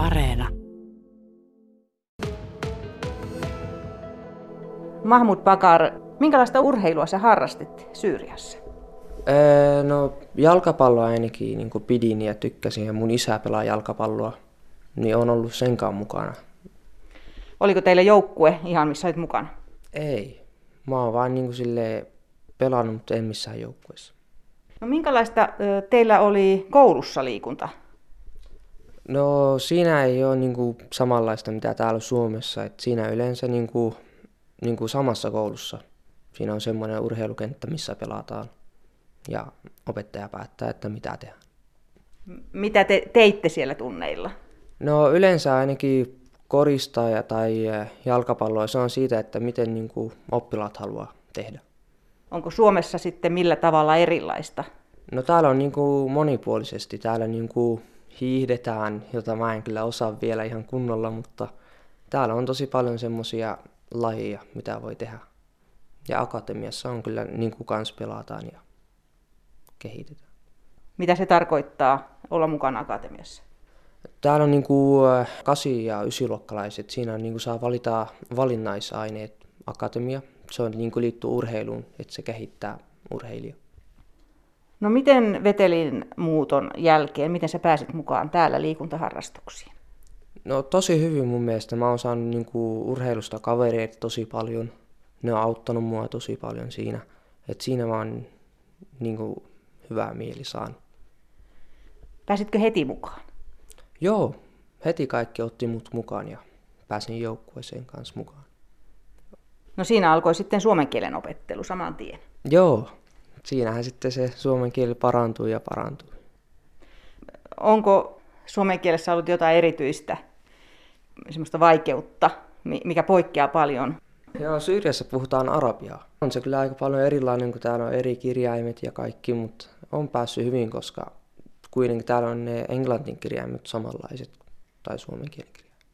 Areena. Mahmud Bakar, minkälaista urheilua sä harrastit Syyriassa? Öö, no jalkapalloa ainakin niin pidin ja tykkäsin ja mun isä pelaa jalkapalloa, niin on ollut senkaan mukana. Oliko teille joukkue ihan missä olit mukana? Ei, mä oon vaan niin sille pelannut, mutta en missään joukkueessa. No minkälaista ö, teillä oli koulussa liikunta? No siinä ei ole niin kuin samanlaista mitä täällä Suomessa. Et siinä yleensä niin kuin, niin kuin samassa koulussa. Siinä on semmoinen urheilukenttä, missä pelataan. Ja opettaja päättää, että mitä tehdään. Mitä te teitte siellä tunneilla? No yleensä ainakin koristaa tai jalkapalloa. Se on siitä, että miten niin kuin oppilaat haluaa tehdä. Onko Suomessa sitten millä tavalla erilaista? No täällä on niin kuin monipuolisesti. Täällä niin kuin hiihdetään, jota mä en kyllä osaa vielä ihan kunnolla, mutta täällä on tosi paljon semmoisia lajeja, mitä voi tehdä. Ja akatemiassa on kyllä niin kuin kans pelataan ja kehitetään. Mitä se tarkoittaa olla mukana akatemiassa? Täällä on niin kuin kasi- ja ysiluokkalaiset. Siinä on niin kuin saa valita valinnaisaineet akatemia. Se on niin kuin liittyy urheiluun, että se kehittää urheilijaa. No miten vetelin muuton jälkeen, miten sä pääsit mukaan täällä liikuntaharrastuksiin? No tosi hyvin mun mielestä. Mä oon saanut niin kuin urheilusta kavereita tosi paljon. Ne on auttanut mua tosi paljon siinä. Et siinä mä oon niin kuin, hyvää mieli saanut. Pääsitkö heti mukaan? Joo, heti kaikki otti mut mukaan ja pääsin joukkueeseen kanssa mukaan. No siinä alkoi sitten suomen kielen opettelu saman tien. Joo, siinähän sitten se suomen kieli parantui ja parantui. Onko suomen kielessä ollut jotain erityistä, semmoista vaikeutta, mikä poikkeaa paljon? Joo, Syyriassa puhutaan arabiaa. On se kyllä aika paljon erilainen, kun täällä on eri kirjaimet ja kaikki, mutta on päässyt hyvin, koska kuitenkin täällä on ne englantin kirjaimet samanlaiset tai suomen kielen kirjaimet.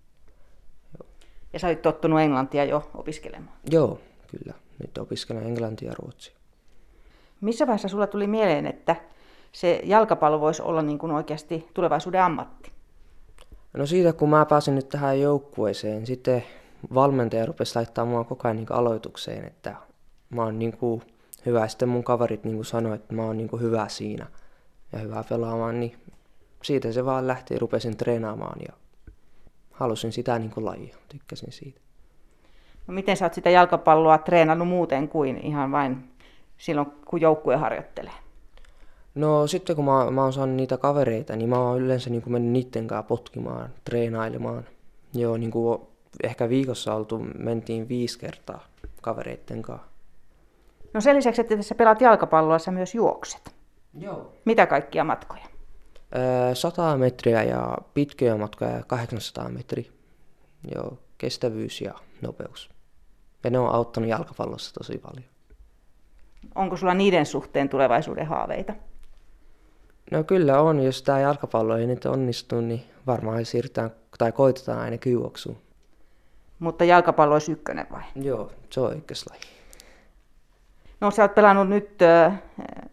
Ja sä olit tottunut englantia jo opiskelemaan? Joo, kyllä. Nyt opiskelen englantia ja ruotsia. Missä vaiheessa sulla tuli mieleen, että se jalkapallo voisi olla niin kuin oikeasti tulevaisuuden ammatti? No siitä, kun mä pääsin nyt tähän joukkueeseen, sitten valmentaja rupesi laittaa mua koko ajan niin aloitukseen, että mä oon niin kuin hyvä. Sitten mun kaverit niin kuin sanoi, että mä oon niin kuin hyvä siinä ja hyvä pelaamaan, niin siitä se vaan lähti, rupesin treenaamaan ja halusin sitä niin kuin lajia, tykkäsin siitä. No miten sä oot sitä jalkapalloa treenannut muuten kuin ihan vain silloin, kun joukkue harjoittelee? No sitten kun mä, mä oon saanut niitä kavereita, niin mä oon yleensä niin mennyt niiden kanssa potkimaan, treenailemaan. Joo, niin kuin ehkä viikossa oltu, mentiin viisi kertaa kavereiden kanssa. No sen lisäksi, että tässä pelaat jalkapalloa, sä myös juokset. Joo. Mitä kaikkia matkoja? 100 metriä ja pitkiä matkoja ja 800 metriä. Joo, kestävyys ja nopeus. Ja ne on auttanut jalkapallossa tosi paljon. Onko sulla niiden suhteen tulevaisuuden haaveita? No kyllä on, jos tämä jalkapallo ei nyt onnistu, niin varmaan siirrytään tai koitetaan aina juoksuun. Mutta jalkapallo olisi ykkönen vai? Joo, se on ykköslaji. No sä oot pelannut nyt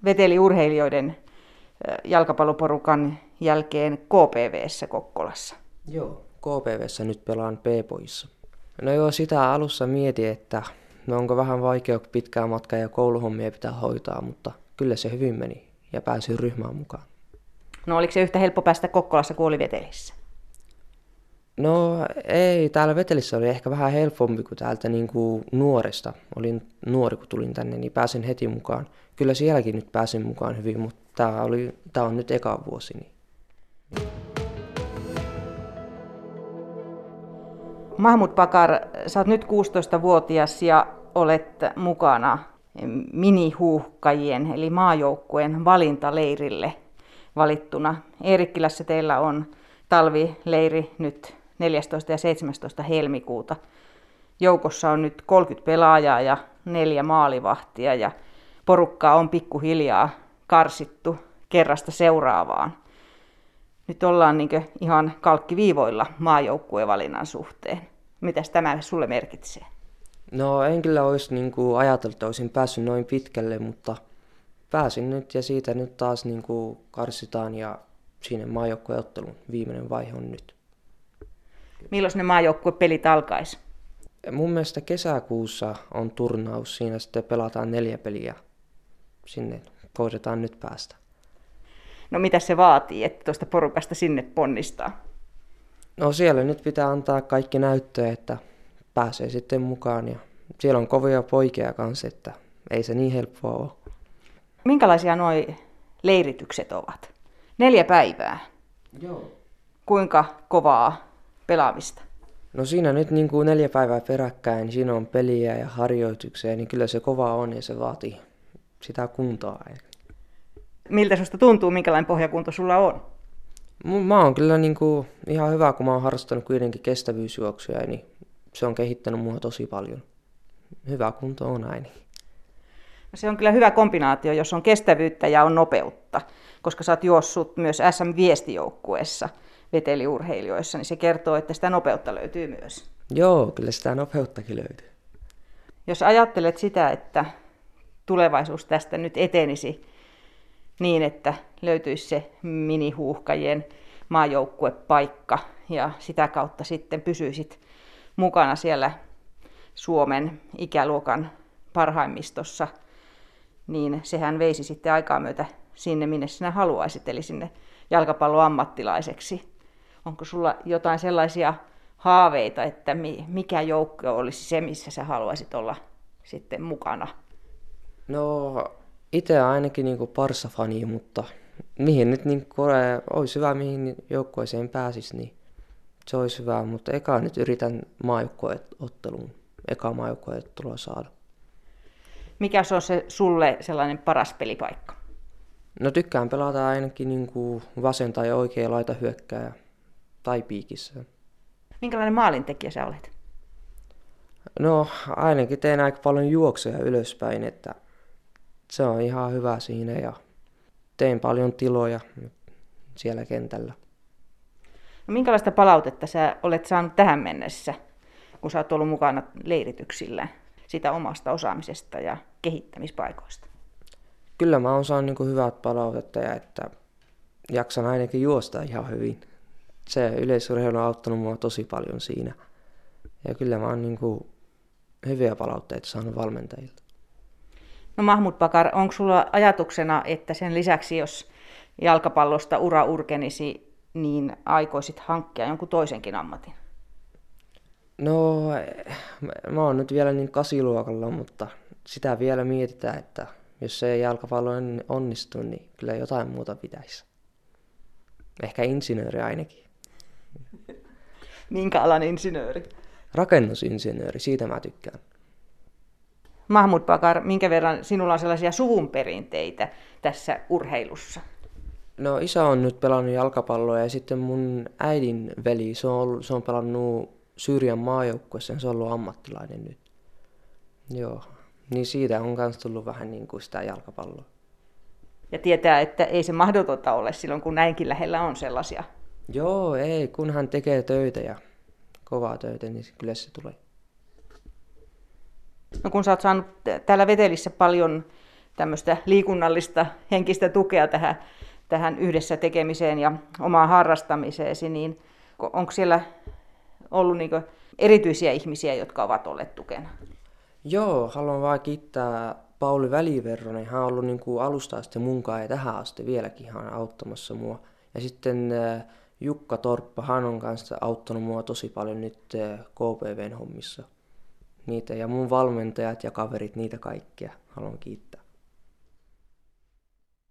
veteliurheilijoiden jalkapalloporukan jälkeen KPVssä Kokkolassa. Joo, KPVssä nyt pelaan P-poissa. No joo, sitä alussa mietin, että no onko vähän vaikea pitkää matkaa ja kouluhommia pitää hoitaa, mutta kyllä se hyvin meni ja pääsin ryhmään mukaan. No oliko se yhtä helppo päästä Kokkolassa kuin oli Vetelissä? No ei, täällä Vetelissä oli ehkä vähän helpompi kuin täältä niin kuin nuoresta. Olin nuori, kun tulin tänne, niin pääsin heti mukaan. Kyllä sielläkin nyt pääsin mukaan hyvin, mutta tämä, oli, tämä on nyt eka vuosi. Niin. Mahmud Pakar, sä oot nyt 16-vuotias ja olet mukana minihuuhkajien eli maajoukkueen valintaleirille valittuna. Eerikkilässä teillä on talvileiri nyt 14. ja 17. helmikuuta. Joukossa on nyt 30 pelaajaa ja neljä maalivahtia ja porukkaa on pikkuhiljaa karsittu kerrasta seuraavaan. Nyt ollaan niin ihan kalkkiviivoilla maajoukkuevalinnan suhteen. Mitäs tämä sulle merkitsee? No en kyllä olisi niin kuin ajatellut, että olisin päässyt noin pitkälle, mutta pääsin nyt ja siitä nyt taas niin kuin karsitaan ja siinä maajoukkueottelun viimeinen vaihe on nyt. Milloin ne maajoukkuepelit alkaisi? Mun mielestä kesäkuussa on turnaus, siinä sitten pelataan neljä peliä. Sinne koitetaan nyt päästä. No mitä se vaatii, että tuosta porukasta sinne ponnistaa? No siellä nyt pitää antaa kaikki näyttöä, että pääsee sitten mukaan. Ja siellä on kovia poikia kanssa, että ei se niin helppoa ole. Minkälaisia nuo leiritykset ovat? Neljä päivää. Joo. Kuinka kovaa pelaamista? No siinä nyt niin kuin neljä päivää peräkkäin, siinä on peliä ja harjoituksia, niin kyllä se kova on ja se vaatii sitä kuntoa. Miltä susta tuntuu, minkälainen pohjakunto sulla on? Mä oon kyllä niin kuin ihan hyvä, kun mä oon harrastanut kuitenkin kestävyysjuoksuja, niin se on kehittänyt mua tosi paljon. Hyvä kunto on näin. No se on kyllä hyvä kombinaatio, jos on kestävyyttä ja on nopeutta, koska sä oot juossut myös SM-viestijoukkueessa veteliurheilijoissa, niin se kertoo, että sitä nopeutta löytyy myös. Joo, kyllä sitä nopeuttakin löytyy. Jos ajattelet sitä, että tulevaisuus tästä nyt etenisi niin, että löytyisi se minihuuhkajien maajoukkuepaikka ja sitä kautta sitten pysyisit mukana siellä Suomen ikäluokan parhaimmistossa, niin sehän veisi sitten aikaa myötä sinne, minne sinä haluaisit, eli sinne jalkapalloammattilaiseksi. Onko sulla jotain sellaisia haaveita, että mikä joukko olisi se, missä sä haluaisit olla sitten mukana? No itse ainakin niin Parsa-fani, mutta mihin nyt niin Korea olisi hyvä, mihin joukkueeseen pääsisi, niin se olisi hyvä, mutta eka nyt yritän maajoukkueotteluun, eka maajoukkueottelua saada. Mikä se on se sulle sellainen paras pelipaikka? No tykkään pelata ainakin niin kuin vasen tai oikea laita hyökkääjä tai piikissä. Minkälainen maalintekijä sä olet? No ainakin teen aika paljon juoksuja ylöspäin, että se on ihan hyvä siinä ja teen paljon tiloja siellä kentällä. No, minkälaista palautetta sä olet saanut tähän mennessä, kun sä oot ollut mukana leirityksillä sitä omasta osaamisesta ja kehittämispaikoista? Kyllä mä oon saanut niin hyvät palautetta ja että jaksan ainakin juosta ihan hyvin. Se yleisurheilu on auttanut mua tosi paljon siinä. Ja kyllä mä oon niin kuin hyviä palautteita saanut valmentajilta. No Mahmut Pakar, onko sulla ajatuksena, että sen lisäksi, jos jalkapallosta ura urkenisi, niin aikoisit hankkia jonkun toisenkin ammatin? No, mä oon nyt vielä niin kasiluokalla, mutta sitä vielä mietitään, että jos se jalkapallo onnistu, niin kyllä jotain muuta pitäisi. Ehkä insinööri ainakin. Minkä alan insinööri? Rakennusinsinööri, siitä mä tykkään. Mahmud Bakar, minkä verran sinulla on sellaisia suvun perinteitä tässä urheilussa? No isä on nyt pelannut jalkapalloa ja sitten mun äidin veli, se on, ollut, se on pelannut Syyrian maajoukkueessa, se on ollut ammattilainen nyt. Joo, niin siitä on myös tullut vähän niin kuin sitä jalkapalloa. Ja tietää, että ei se mahdotonta ole silloin, kun näinkin lähellä on sellaisia. Joo, ei, kun hän tekee töitä ja kovaa töitä, niin kyllä se tulee. No kun sä oot saanut täällä Vetelissä paljon tämmöistä liikunnallista henkistä tukea tähän, tähän yhdessä tekemiseen ja omaan harrastamiseesi, niin onko siellä ollut niin erityisiä ihmisiä, jotka ovat olleet tukena? Joo, haluan vaan kiittää Pauli Väliverronen. Hän on ollut niin kuin alusta asti munkaan ja tähän asti vieläkin hän auttamassa mua. Ja sitten äh, Jukka Torppa, hän on kanssa auttanut mua tosi paljon nyt äh, KPVn hommissa. Niitä ja mun valmentajat ja kaverit, niitä kaikkia haluan kiittää.